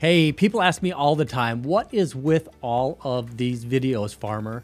Hey, people ask me all the time, what is with all of these videos, farmer?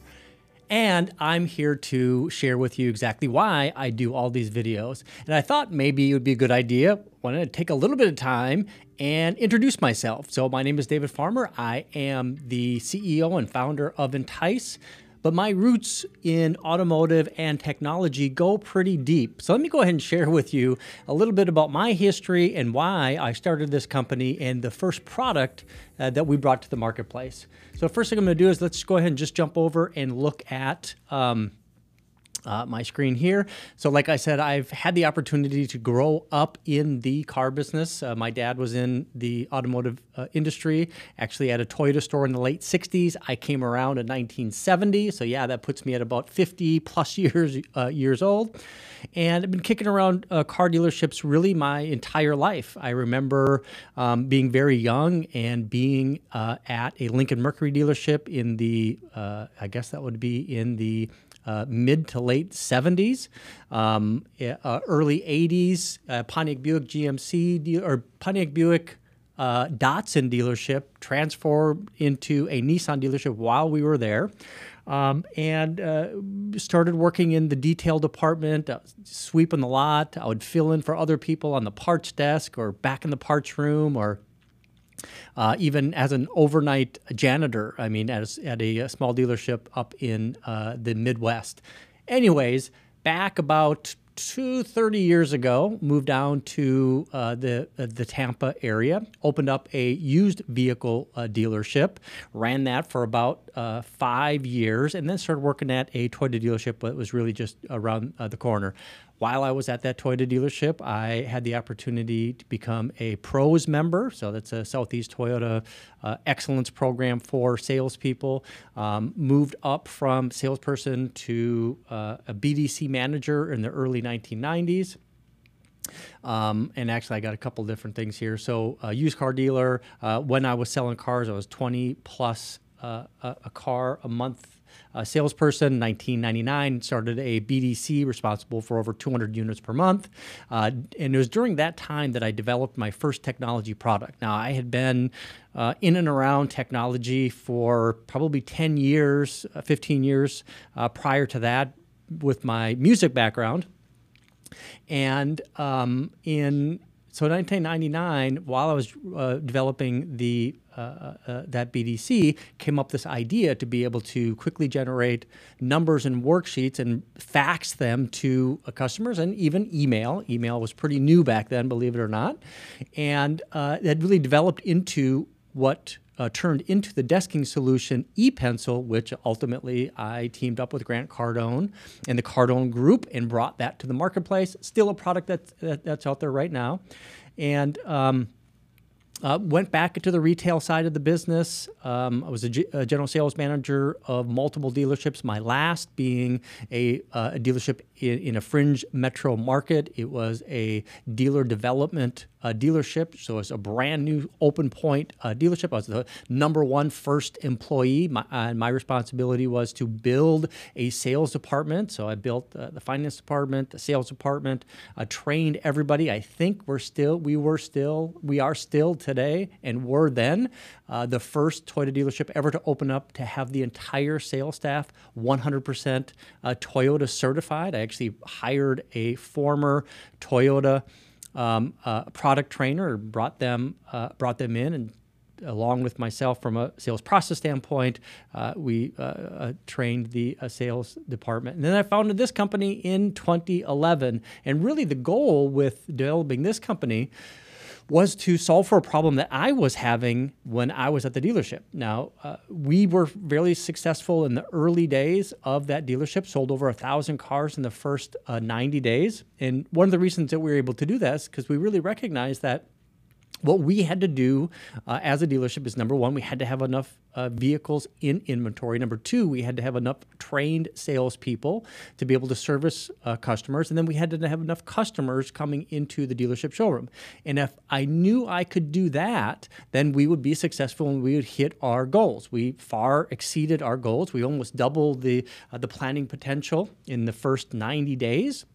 And I'm here to share with you exactly why I do all these videos. And I thought maybe it would be a good idea. Wanted to take a little bit of time and introduce myself. So my name is David Farmer. I am the CEO and founder of Entice but my roots in automotive and technology go pretty deep. So let me go ahead and share with you a little bit about my history and why I started this company and the first product uh, that we brought to the marketplace. So first thing I'm going to do is let's go ahead and just jump over and look at um, uh, my screen here. So, like I said, I've had the opportunity to grow up in the car business. Uh, my dad was in the automotive uh, industry, actually at a Toyota store in the late 60s. I came around in 1970. So, yeah, that puts me at about 50 plus years, uh, years old. And I've been kicking around uh, car dealerships really my entire life. I remember um, being very young and being uh, at a Lincoln Mercury dealership in the, I guess that would be in the uh, mid to late 70s, um, uh, early 80s, uh, Pontiac Buick GMC de- or Pontiac Buick uh, Datsun dealership transformed into a Nissan dealership while we were there. Um, and uh, started working in the detail department, uh, sweeping the lot. I would fill in for other people on the parts desk or back in the parts room or uh, even as an overnight janitor. I mean, at a, a small dealership up in uh, the Midwest. Anyways, back about two, 30 years ago, moved down to uh, the uh, the Tampa area, opened up a used vehicle uh, dealership, ran that for about uh, five years, and then started working at a Toyota dealership that was really just around uh, the corner while I was at that Toyota dealership, I had the opportunity to become a pros member. So that's a Southeast Toyota uh, excellence program for salespeople. Um, moved up from salesperson to uh, a BDC manager in the early 1990s. Um, and actually, I got a couple different things here. So, uh, used car dealer. Uh, when I was selling cars, I was 20 plus a, car a month a salesperson, 1999, started a BDC responsible for over 200 units per month. Uh, and it was during that time that I developed my first technology product. Now, I had been uh, in and around technology for probably 10 years, uh, 15 years uh, prior to that with my music background. And um, in so 1999, while I was uh, developing the uh, uh, uh that BDC, came up this idea to be able to quickly generate numbers and worksheets and fax them to uh, customers and even email. Email was pretty new back then, believe it or not, and uh, it really developed into what uh, turned into the desking solution ePencil, which ultimately I teamed up with Grant Cardone and the Cardone Group and brought that to the marketplace. Still a product that's, that, that's out there right now. And um, uh, went back into the retail side of the business. Um, I was a, G- a, general sales manager of multiple dealerships. My last being a, uh, a dealership in, in, a fringe metro market. It was a dealer development uh, dealership, so it's a brand new open point uh, dealership. I was the number one first employee. My, uh, my responsibility was to build a sales department. So I built the finance department, the sales department, trained everybody. I think we're still, we were still, we are still today, and were then uh, the first Toyota dealership ever to open up to have the entire sales staff 100% uh, Toyota certified. I actually hired a former Toyota um, uh, product trainer, brought them uh, brought them in and along with myself from a sales process standpoint, uh, we uh, uh, trained the uh, sales department. And then I founded this company in 2011. And really, the goal with developing this company was to solve for a problem that I was having when I was at the dealership. Now, uh, we were very successful in the early days of that dealership, sold over a thousand cars in the first uh, 90 days. And one of the reasons that we were able to do that is because we really recognized that what we had to do uh, as a dealership is number one, we had to have enough uh, vehicles in inventory. Number two, we had to have enough trained salespeople to be able to service uh, customers. And then we had to have enough customers coming into the dealership showroom. And if I knew I could do that, then we would be successful and we would hit our goals. We far exceeded our goals. We almost doubled the, uh, the planning potential in the first 90 days.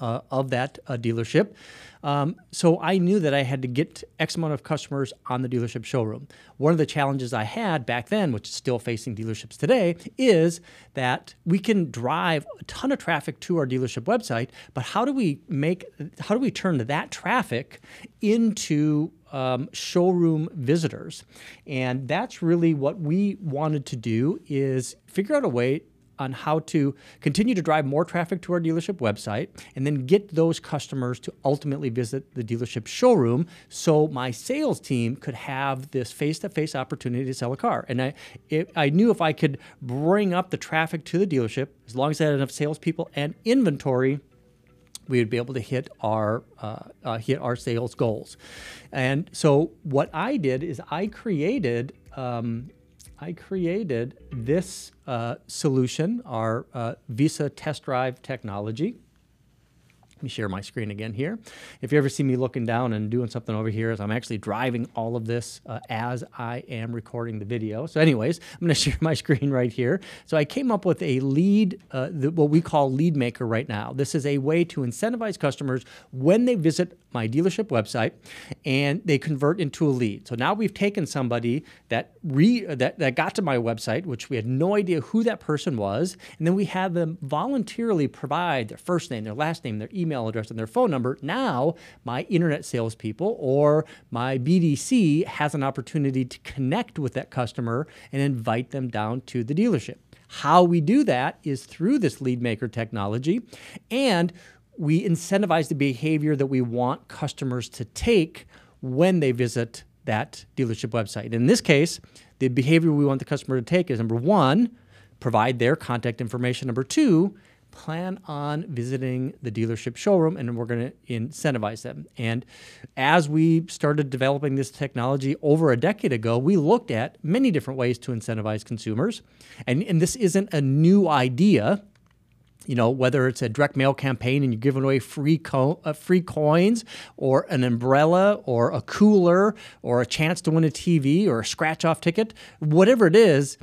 Uh, of that uh, dealership. Um, so I knew that I had to get X amount of customers on the dealership showroom. One of the challenges I had back then, which is still facing dealerships today, is that we can drive a ton of traffic to our dealership website, but how do we make how do we turn that traffic into um, showroom visitors? And that's really what we wanted to do is figure out a way on how to continue to drive more traffic to our dealership website and then get those customers to ultimately visit the dealership showroom so my sales team could have this face-to-face opportunity to sell a car. And i it, i knew if i could bring up the traffic to the dealership as long as i had enough salespeople and inventory we would be able to hit our uh, uh, hit our sales goals, and so what I did is I created um, I created this uh, solution, our uh, Visa test drive technology. Me share my screen again here. If you ever see me looking down and doing something over here, is I'm actually driving all of this uh, as I am recording the video. So anyways, I'm going to share my screen right here. So I came up with a lead, uh, the, what we call Lead Maker right now. This is a way to incentivize customers when they visit my dealership website and they convert into a lead. So now we've taken somebody that re that, that got to my website, which we had no idea who that person was, and then we have them voluntarily provide their first name, their last name, their email address, and their phone number. Now my internet salespeople or my BDC has an opportunity to connect with that customer and invite them down to the dealership. How we do that is through this lead maker technology and we incentivize the behavior that we want customers to take when they visit that dealership website. In this case, the behavior we want the customer to take is number one, provide their contact information. Number two, plan on visiting the dealership showroom and we're going to incentivize them. And as we started developing this technology over a decade ago, we looked at many different ways to incentivize consumers. And, and this isn't a new idea you know, whether it's a direct mail campaign and you're giving away free co- uh, free coins, or an umbrella, or a cooler, or a chance to win a TV, or a scratch off ticket, whatever it is,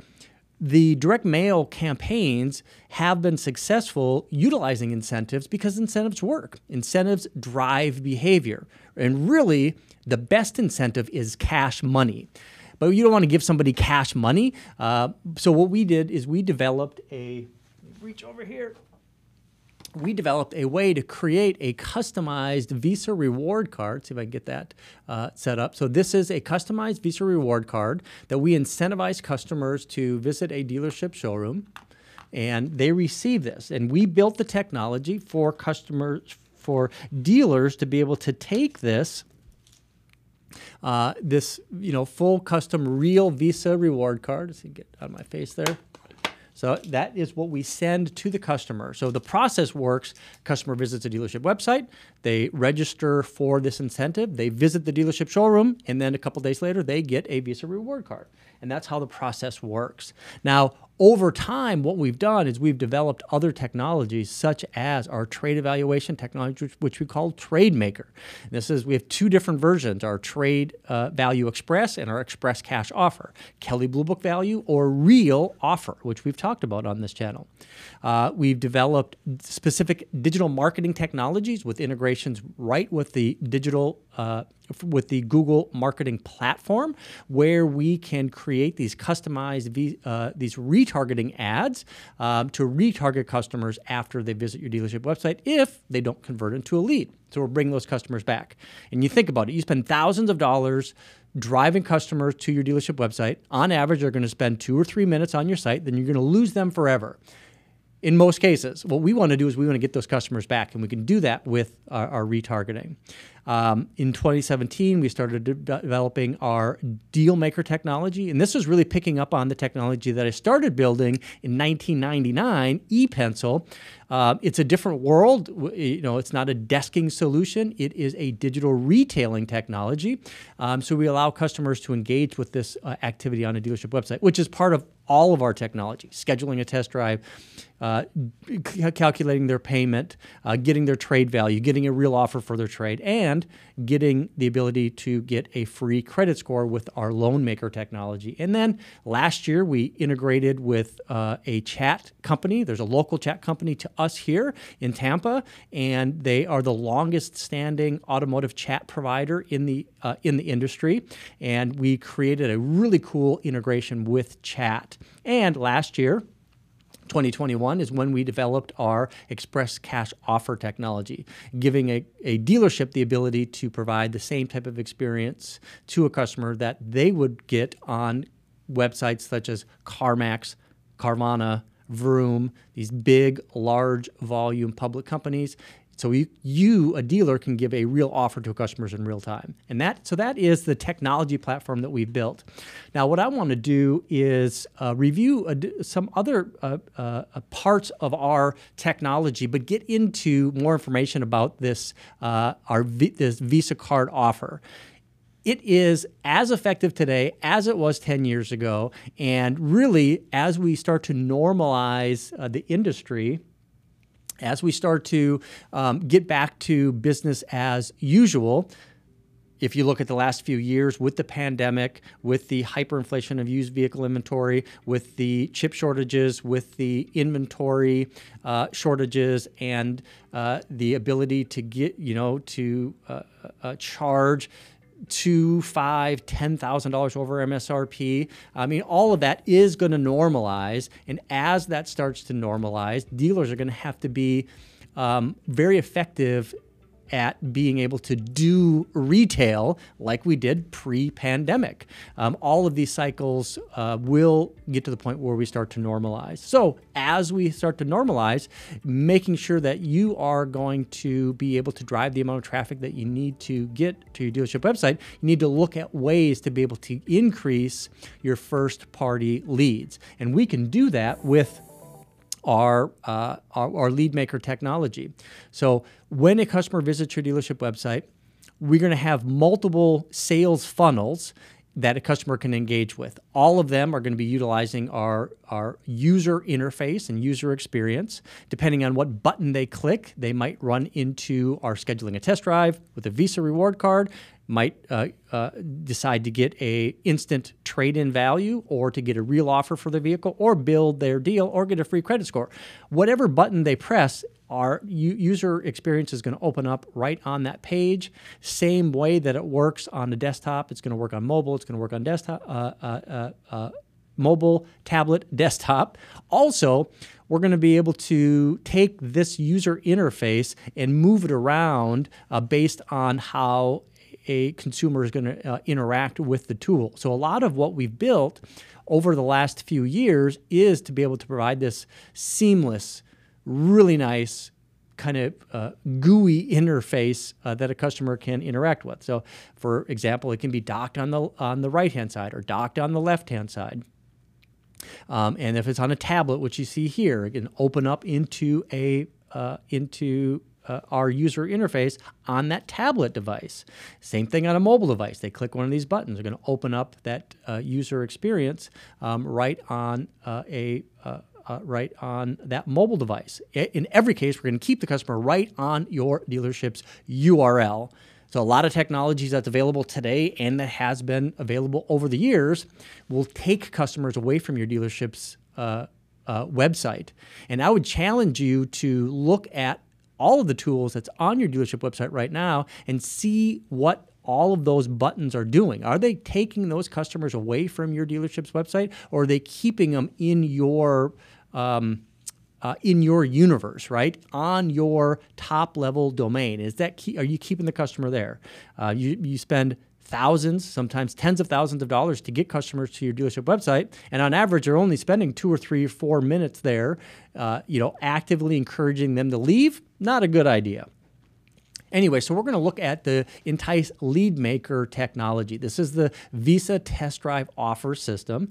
the direct mail campaigns have been successful utilizing incentives because incentives work. Incentives drive behavior, and really, the best incentive is cash money but you don't want to give somebody cash money. Uh, so what we did is we developed a reach over here we developed a way to create a customized Visa reward card. See if I can get that uh, set up. So this is a customized Visa reward card that we incentivize customers to visit a dealership showroom, and they receive this. And we built the technology for customers, for dealers to be able to take this. Uh, this you know full custom real Visa reward card. Let's see, get out of my face there. So that is what we send to the customer. So the process works customer visits a dealership website, they register for this incentive, they visit the dealership showroom, and then a couple days later, they get a Visa reward card. And that's how the process works. Now, over time, what we've done is we've developed other technologies such as our trade evaluation technology, which we call TradeMaker. This is we have two different versions: our Trade uh, Value Express and our Express Cash Offer, Kelley Blue Book Value or Real Offer, which we've talked about on this channel. Uh, we've developed specific digital marketing technologies with integrations right with the digital uh, with the Google Marketing Platform, where we can create these customized uh, these retargeting ads um, to retarget customers after they visit your dealership website if they don't convert into a lead. So we're bringing those customers back. And you think about it, you spend thousands of dollars driving customers to your dealership website. On average, they're going to spend two or three minutes on your site, then you're going to lose them forever in most cases. What we want to do is we want to get those customers back, and we can do that with our, our retargeting. Um, in 2017, we started de- developing our deal maker technology, and this was really picking up on the technology that I started building in 1999, ePencil. Uh, it's a different world. You know, it's not a desking solution. It is a digital retailing technology. Um, so we allow customers to engage with this uh, activity on a dealership website, which is part of all of our technology, scheduling a test drive, uh, c- calculating their payment, uh, getting their trade value, getting a real offer for their trade, and and getting the ability to get a free credit score with our loan maker technology. And then last year, we integrated with uh, a chat company. There's a local chat company to us here in Tampa, and they are the longest standing automotive chat provider in the, uh, in the industry. And we created a really cool integration with chat. And last year, 2021 is when we developed our express cash offer technology, giving a, a dealership the ability to provide the same type of experience to a customer that they would get on websites such as CarMax, Carvana, Vroom, these big, large volume public companies. So you, you, a dealer, can give a real offer to customers in real time, and that so that is the technology platform that we've built. Now, what I want to do is uh, review some other uh, uh, parts of our technology, but get into more information about this uh, our this Visa card offer it is as effective today as it was 10 years ago. And really, as we start to normalize uh, the industry, as we start to um, get back to business as usual, if you look at the last few years with the pandemic, with the hyperinflation of used vehicle inventory, with the chip shortages, with the inventory uh, shortages, and uh, the ability to get, you know, to uh, uh charge two, five, ten thousand dollars over MSRP. I mean, all of that is going to normalize, and as that starts to normalize, dealers are going to have to be um, very effective at being able to do retail like we did pre pandemic. Um, all of these cycles uh, will get to the point where we start to normalize. So, as we start to normalize, making sure that you are going to be able to drive the amount of traffic that you need to get to your dealership website, you need to look at ways to be able to increase your first party leads. And we can do that with our, uh, our, our lead maker technology. So when a customer visits your dealership website, we're going to have multiple sales funnels that a customer can engage with. All of them are going to be utilizing our, our user interface and user experience. Depending on what button they click, they might run into our scheduling a test drive with a Visa reward card, might uh, uh, decide to get a instant trade-in value or to get a real offer for the vehicle or build their deal or get a free credit score. Whatever button they press our user experience is going to open up right on that page. Same way that it works on the desktop it's going to work on mobile it's going to work on desktop uh, uh, uh, uh, mobile tablet desktop. Also we're going to be able to take this user interface and move it around uh, based on how a consumer is going to uh, interact with the tool. So a lot of what we've built over the last few years is to be able to provide this seamless, really nice kind of uh, GUI interface uh, that a customer can interact with. So, for example, it can be docked on the on the right hand side or docked on the left hand side. Um, and if it's on a tablet, which you see here, it can open up into a uh, into uh, our user interface on that tablet device. Same thing on a mobile device. They click one of these buttons. They're going to open up that uh, user experience um, right on uh, a uh, uh, right on that mobile device. In every case, we're going to keep the customer right on your dealership's URL. So a lot of technologies that's available today and that has been available over the years will take customers away from your dealership's uh, uh, website. And I would challenge you to look at all of the tools that's on your dealership website right now and see what all of those buttons are doing. Are they taking those customers away from your dealership's website, or are they keeping them in your um, uh, in your universe, right? On your top level domain, is that key, are you keeping the customer there? Uh, you you spend thousands, sometimes tens of thousands of dollars to get customers to your dealership website, and on average, they're only spending two or three or four minutes there. Uh, you know, actively encouraging them to leave, not a good idea. Anyway, so we're going to look at the Entice Lead Maker technology. This is the Visa Test Drive Offer System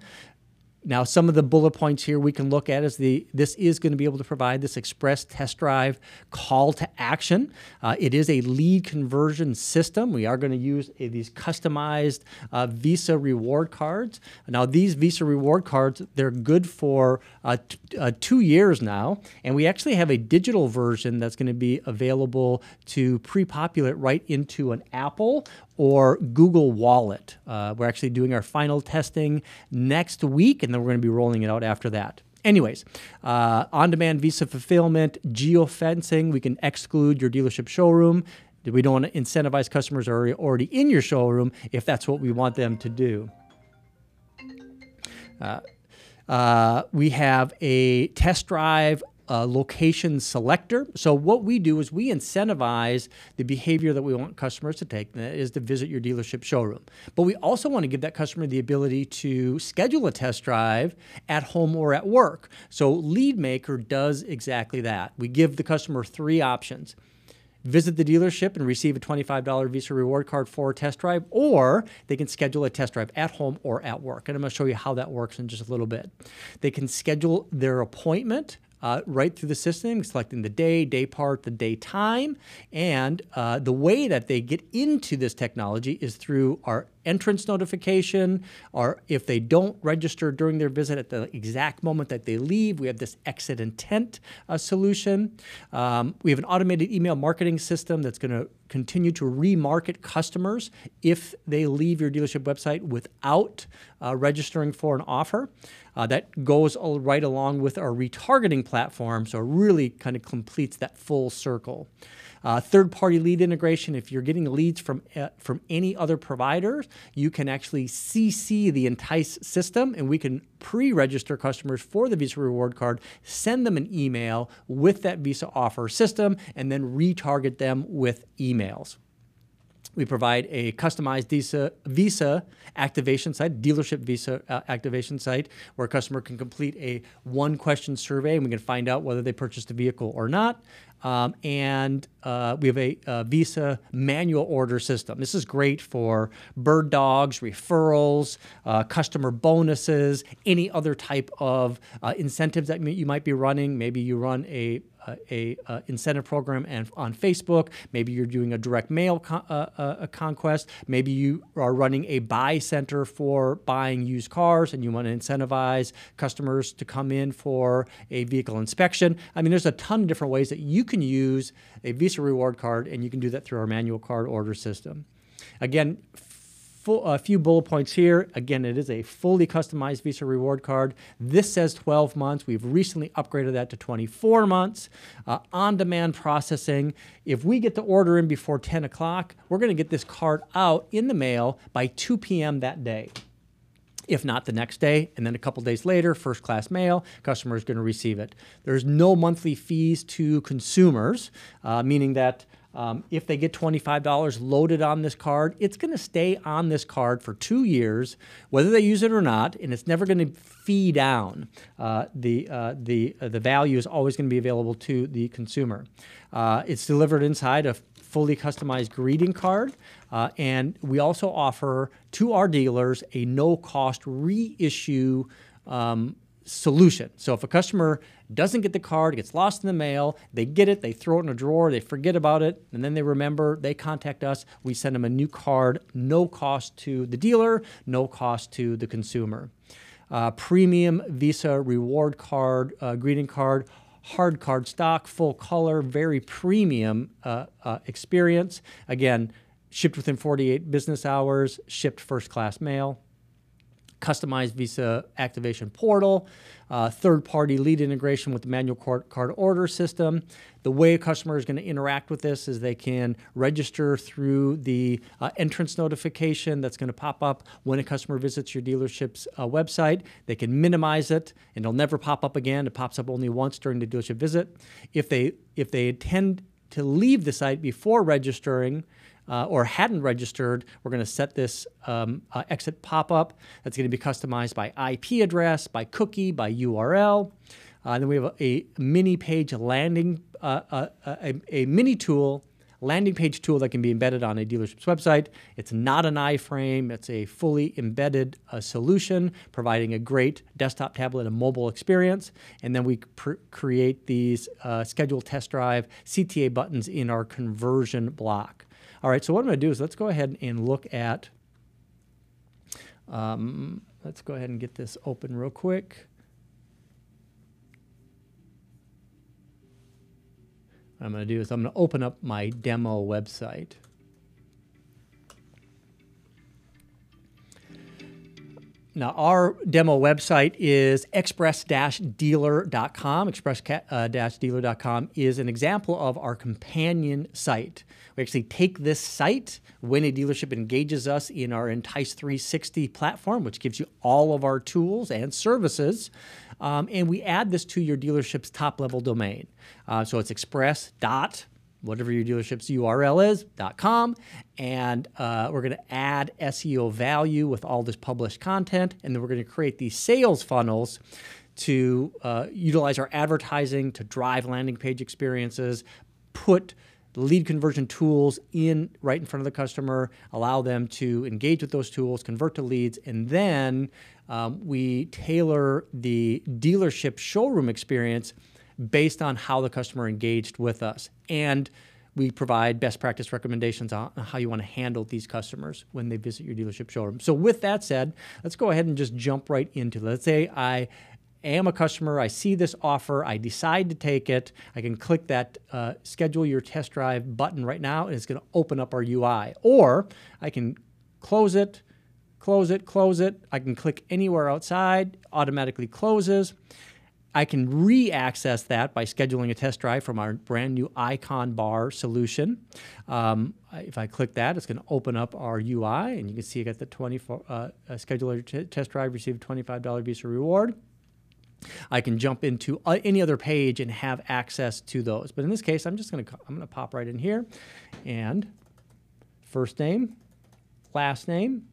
now, some of the bullet points here we can look at is the this is going to be able to provide this express test drive call to action. Uh, it is a lead conversion system. We are going to use a, these customized uh, Visa reward cards. Now, these Visa reward cards they're good for uh, uh, two years now, and we actually have a digital version that's going to be available to pre-populate right into an Apple or Google Wallet. Uh, we're actually doing our final testing next week, and then we're going to be rolling it out after that. Anyways, uh, on demand visa fulfillment, geofencing, we can exclude your dealership showroom. We don't want to incentivize customers who are already in your showroom if that's what we want them to do. Uh, uh, we have a test drive uh, location selector. So what we do is we incentivize the behavior that we want customers to take, that is to visit your dealership showroom. But we also want to give that customer the ability to schedule a test drive at home or at work. So LeadMaker does exactly that. We give the customer three options. Visit the dealership and receive a $25 Visa reward card for a test drive, or they can schedule a test drive at home or at work. And I'm going to show you how that works in just a little bit. They can schedule their appointment uh, right through the system, selecting the day, day part, the day time. And uh, the way that they get into this technology is through our entrance notification, or if they don't register during their visit at the exact moment that they leave, we have this exit intent uh, solution. Um, we have an automated email marketing system that's going to continue to remarket customers if they leave your dealership website without uh, registering for an offer. Uh, that goes right along with our retargeting platform, so it really kind of completes that full circle. Uh, third-party lead integration. If you're getting leads from uh, from any other providers, you can actually CC the Entice system, and we can pre-register customers for the Visa Reward Card, send them an email with that Visa offer system, and then retarget them with emails. We provide a customized Visa, Visa activation site, dealership Visa uh, activation site, where a customer can complete a one question survey and we can find out whether they purchased a vehicle or not. Um, and uh, we have a, a, Visa manual order system. This is great for bird dogs, referrals, uh, customer bonuses, any other type of uh, incentives that you might be running. Maybe you run a a, a, incentive program and on Facebook. Maybe you're doing a direct mail con- uh, uh, conquest. Maybe you are running a buy center for buying used cars and you want to incentivize customers to come in for a vehicle inspection. I mean, there's a ton of different ways that you can use a Visa reward card, and you can do that through our manual card order system. Again, full, a few bullet points here. Again, it is a fully customized Visa reward card. This says 12 months. We've recently upgraded that to 24 months. Uh, on demand processing. If we get the order in before 10 o'clock, we're going to get this card out in the mail by 2 p.m. that day if not the next day, and then a couple days later, first class mail, customer is going to receive it. There's no monthly fees to consumers, uh, meaning that um, if they get $25 loaded on this card, it's going to stay on this card for two years, whether they use it or not, and it's never going to fee down. Uh, the uh, the uh, the value is always going to be available to the consumer. Uh, it's delivered inside a fully customized greeting card, uh, and we also offer to our dealers a no-cost reissue. Um, solution. So if a customer doesn't get the card, gets lost in the mail, they get it, they throw it in a drawer, they forget about it, and then they remember, they contact us, we send them a new card, no cost to the dealer, no cost to the consumer. Uh, premium Visa reward card, uh, greeting card, hard card stock, full color, very premium uh, uh experience. Again, shipped within 48 business hours, shipped first class mail customized Visa activation portal, uh, third party lead integration with the manual card, card order system. The way a customer is going to interact with this is they can register through the uh, entrance notification that's going to pop up when a customer visits your dealership's uh, website. They can minimize it and it'll never pop up again. It pops up only once during the dealership visit. If they if they intend to leave the site before registering, uh, or hadn't registered, we're going to set this um, uh, exit pop up that's going to be customized by IP address, by cookie, by URL. Uh, then we have a, a, mini page landing, uh, uh, a, a, mini tool landing page tool that can be embedded on a dealership's website. It's not an iframe, it's a fully embedded uh, solution, providing a great desktop, tablet, and mobile experience. And then we create these uh, schedule test drive CTA buttons in our conversion block. All right, so what I'm going to do is let's go ahead and look at. Um, let's go ahead and get this open real quick. What I'm going to do is I'm going to open up my demo website. Now, our demo website is express-dealer.com. Express-dealer.com is an example of our companion site. We actually take this site when a dealership engages us in our Entice 360 platform, which gives you all of our tools and services, um, and we add this to your dealership's top level domain. Uh, so it's express whatever your dealership's URL is, .com, and uh, we're going to add SEO value with all this published content, and then we're going to create these sales funnels to uh, utilize our advertising to drive landing page experiences, put lead conversion tools in right in front of the customer, allow them to engage with those tools, convert to leads, and then um, we tailor the dealership showroom experience based on how the customer engaged with us. And we provide best practice recommendations on how you want to handle these customers when they visit your dealership showroom. So, with that said, let's go ahead and just jump right into. Let's say I am a customer, I see this offer, I decide to take it. I can click that uh, schedule your test drive button right now, and it's going to open up our UI. Or I can close it, close it, close it. I can click anywhere outside, automatically closes. I can re-access that by scheduling a test drive from our brand new icon bar solution. Um, if I click that, it's going to open up our UI, and you can see I got the 24 uh, scheduler t- test drive, received $25 Visa reward. I can jump into uh, any other page and have access to those. But in this case, I'm just going to I'm going to pop right in here, and first name, last name,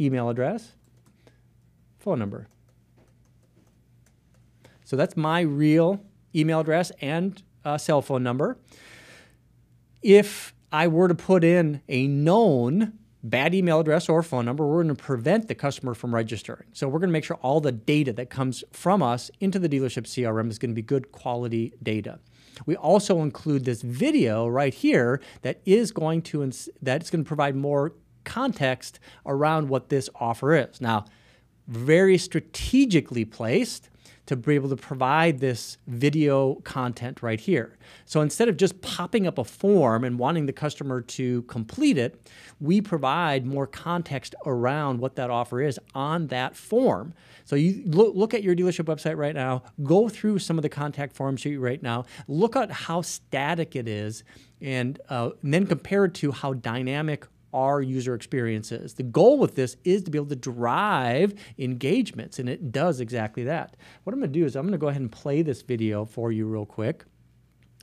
email address, phone number. So that's my real email address and uh, cell phone number. If I were to put in a known bad email address or phone number, we're going to prevent the customer from registering. So we're going to make sure all the data that comes from us into the dealership CRM is going to be good quality data. We also include this video right here that is going to ins- that is going to provide more context around what this offer is. Now, very strategically placed to be able to provide this video content right here. So instead of just popping up a form and wanting the customer to complete it, we provide more context around what that offer is on that form. So you look, look at your dealership website right now, go through some of the contact forms right now, look at how static it is, and, uh, and then compare it to how dynamic our user experiences. The goal with this is to be able to drive engagements, and it does exactly that. What I'm going to do is I'm going to go ahead and play this video for you real quick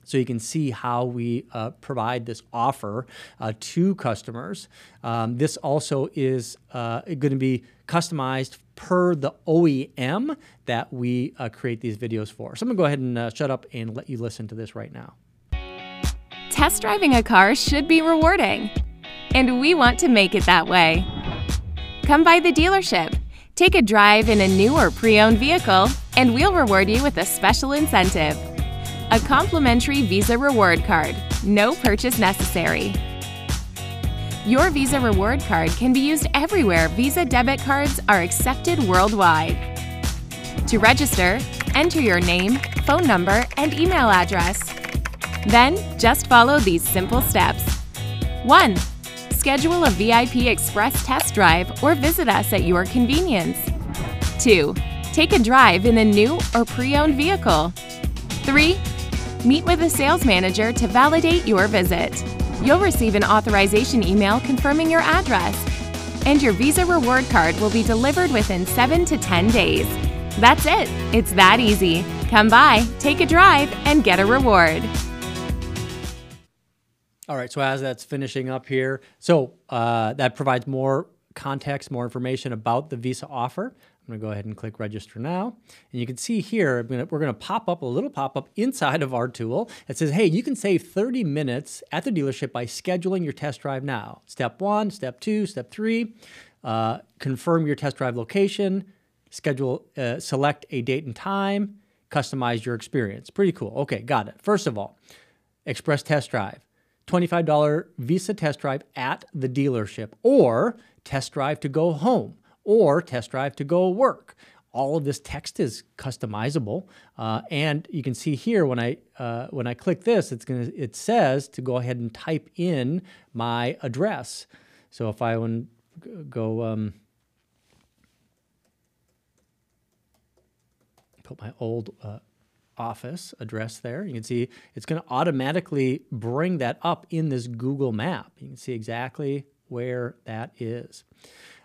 so you can see how we uh, provide this offer uh, to customers. Um, this also is uh, going to be customized per the OEM that we uh, create these videos for. So I'm going to go ahead and uh, shut up and let you listen to this right now. Test driving a car should be rewarding and we want to make it that way. Come by the dealership, take a drive in a new or pre owned vehicle, and we'll reward you with a special incentive a complimentary Visa reward card, no purchase necessary. Your Visa reward card can be used everywhere Visa debit cards are accepted worldwide. To register, enter your name, phone number, and email address. Then, just follow these simple steps. 1. Schedule a VIP Express test drive or visit us at your convenience. 2. Take a drive in a new or pre owned vehicle. 3. Meet with a sales manager to validate your visit. You'll receive an authorization email confirming your address, and your Visa reward card will be delivered within 7 to 10 days. That's it. It's that easy. Come by, take a drive, and get a reward. All right, so as that's finishing up here, so uh, that provides more context, more information about the Visa offer. I'm going to go ahead and click register now. And you can see here, gonna, we're going to pop up a little pop up inside of our tool. that says, hey, you can save 30 minutes at the dealership by scheduling your test drive now. Step one, step two, step three, uh, confirm your test drive location, schedule, uh, select a date and time, customize your experience. Pretty cool. Okay, got it. First of all, Express Test Drive. $25 Visa test drive at the dealership, or test drive to go home or test drive to go work. All of this text is customizable, uh, and you can see here when I uh, when I click this, it's gonna it says to go ahead and type in my address. So if I would go um, put my old uh, office address there. You can see it's going to automatically bring that up in this Google map. You can see exactly where that is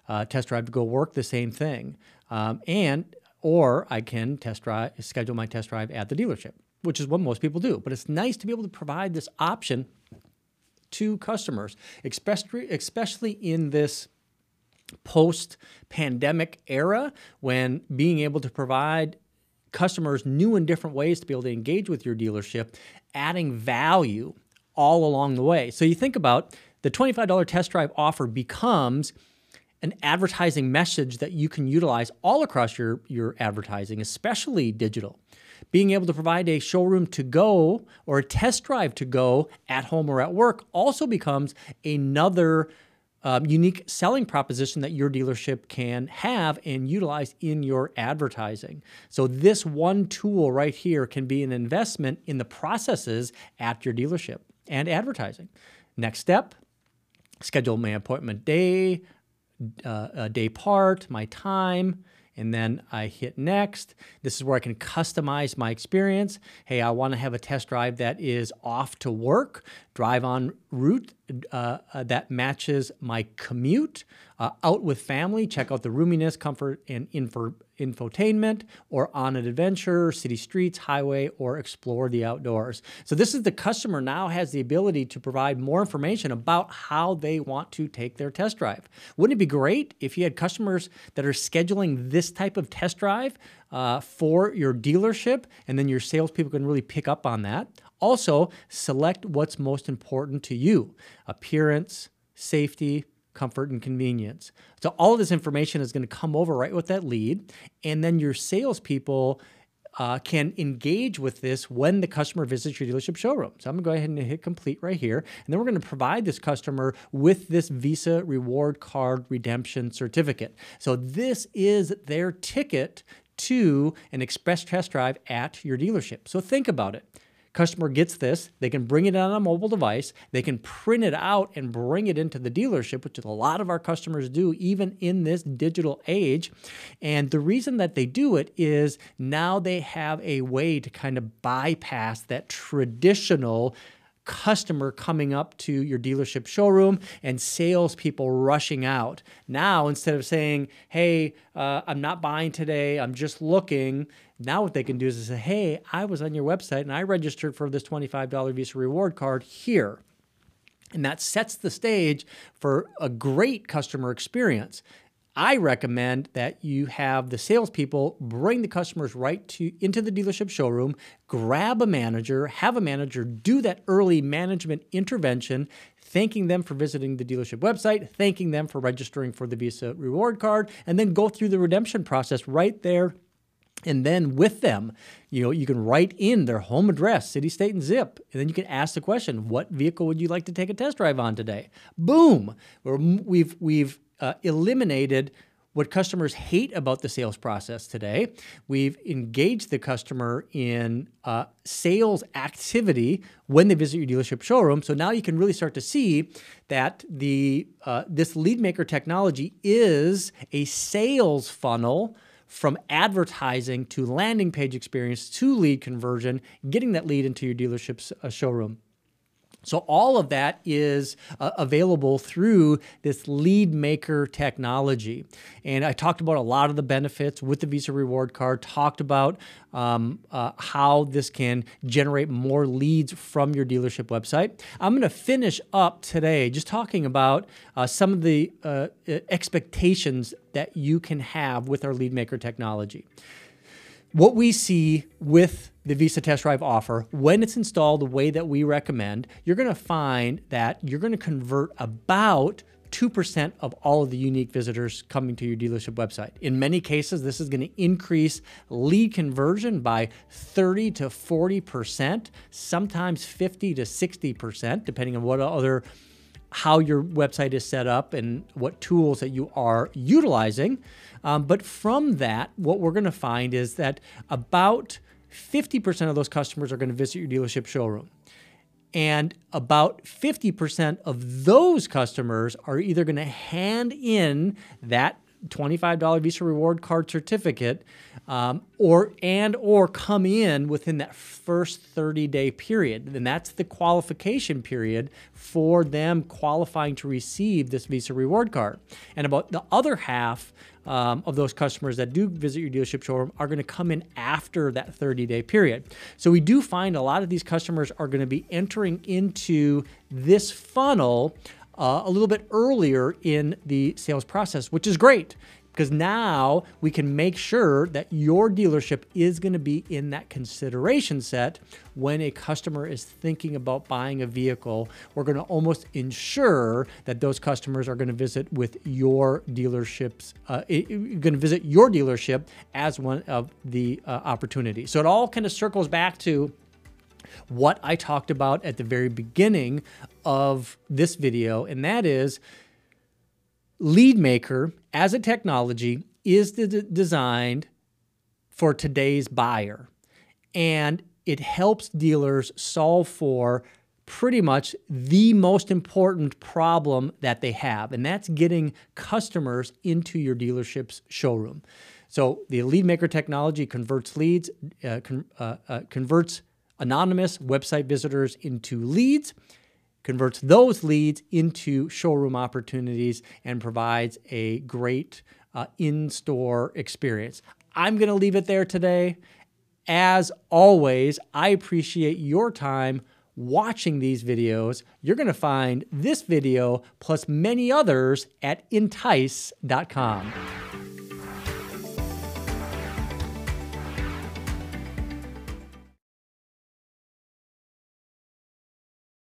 uh, test drive to go work, the same thing. Um, and or I can test drive, schedule my test drive at the dealership, which is what most people do. But it's nice to be able to provide this option to customers, especially especially in this post-pandemic era when being able to provide customers new and different ways to be able to engage with your dealership, adding value all along the way. So you think about the $25 test drive offer becomes an advertising message that you can utilize all across your, your advertising, especially digital. Being able to provide a showroom to go or a test drive to go at home or at work also becomes another um, unique selling proposition that your dealership can have and utilize in your advertising. So, this one tool right here can be an investment in the processes at your dealership and advertising. Next step schedule my appointment day, uh, a day part, my time, and then I hit next. This is where I can customize my experience. Hey, I want to have a test drive that is off to work, drive on route uh, uh, that matches my commute, uh, out with family, check out the roominess, comfort, and info infotainment, or on an adventure, city streets, highway, or explore the outdoors. So this is the customer now has the ability to provide more information about how they want to take their test drive. Wouldn't it be great if you had customers that are scheduling this type of test drive uh, for your dealership, and then your salespeople can really pick up on that. Also, select what's most important to you appearance, safety, comfort, and convenience. So all of this information is going to come over right with that lead, and then your salespeople uh, can engage with this when the customer visits your dealership showroom. So I'm going to go ahead and hit complete right here, and then we're going to provide this customer with this Visa reward card redemption certificate. So this is their ticket to an express test drive at your dealership. So think about it customer gets this, they can bring it on a mobile device, they can print it out and bring it into the dealership, which a lot of our customers do even in this digital age. And the reason that they do it is now they have a way to kind of bypass that traditional customer coming up to your dealership showroom and salespeople rushing out. Now, instead of saying, hey, uh, I'm not buying today, I'm just looking, now what they can do is say, hey, I was on your website and I registered for this $25 Visa reward card here. And that sets the stage for a great customer experience. I recommend that you have the salespeople bring the customers right to into the dealership showroom, grab a manager, have a manager do that early management intervention, thanking them for visiting the dealership website, thanking them for registering for the Visa reward card, and then go through the redemption process right there and then with them, you know, you can write in their home address, city, state, and zip. And then you can ask the question, what vehicle would you like to take a test drive on today? Boom. We've, we've uh, eliminated what customers hate about the sales process today. We've engaged the customer in uh, sales activity when they visit your dealership showroom. So now you can really start to see that the uh, this lead maker technology is a sales funnel from advertising to landing page experience to lead conversion, getting that lead into your dealership's uh, showroom. So all of that is uh, available through this lead maker technology. And I talked about a lot of the benefits with the Visa reward card, talked about um, uh, how this can generate more leads from your dealership website. I'm going to finish up today just talking about uh, some of the uh, expectations that you can have with our lead maker technology what we see with the Visa Test Drive offer, when it's installed the way that we recommend, you're going to find that you're going to convert about 2% of all of the unique visitors coming to your dealership website. In many cases, this is going to increase lead conversion by 30 to 40%, sometimes 50 to 60%, depending on what other how your website is set up and what tools that you are utilizing. Um, but from that, what we're going to find is that about 50% of those customers are going to visit your dealership showroom. And about 50% of those customers are either going to hand in that $25 Visa reward card certificate um, or and or come in within that first 30 day period and that's the qualification period for them qualifying to receive this Visa reward card and about the other half um, of those customers that do visit your dealership showroom are going to come in after that 30 day period. So we do find a lot of these customers are going to be entering into this funnel uh, a little bit earlier in the sales process, which is great because now we can make sure that your dealership is going to be in that consideration set when a customer is thinking about buying a vehicle. We're going to almost ensure that those customers are going to visit with your dealerships, uh, going to visit your dealership as one of the uh, opportunities. So it all kind of circles back to what I talked about at the very beginning of this video, and that is LeadMaker as a technology is designed for today's buyer. And it helps dealers solve for pretty much the most important problem that they have, and that's getting customers into your dealership's showroom. So the LeadMaker technology converts leads, uh, con- uh, uh, converts anonymous website visitors into leads converts those leads into showroom opportunities and provides a great uh, in store experience. I'm going to leave it there today. As always, I appreciate your time watching these videos. You're going to find this video plus many others at entice.com.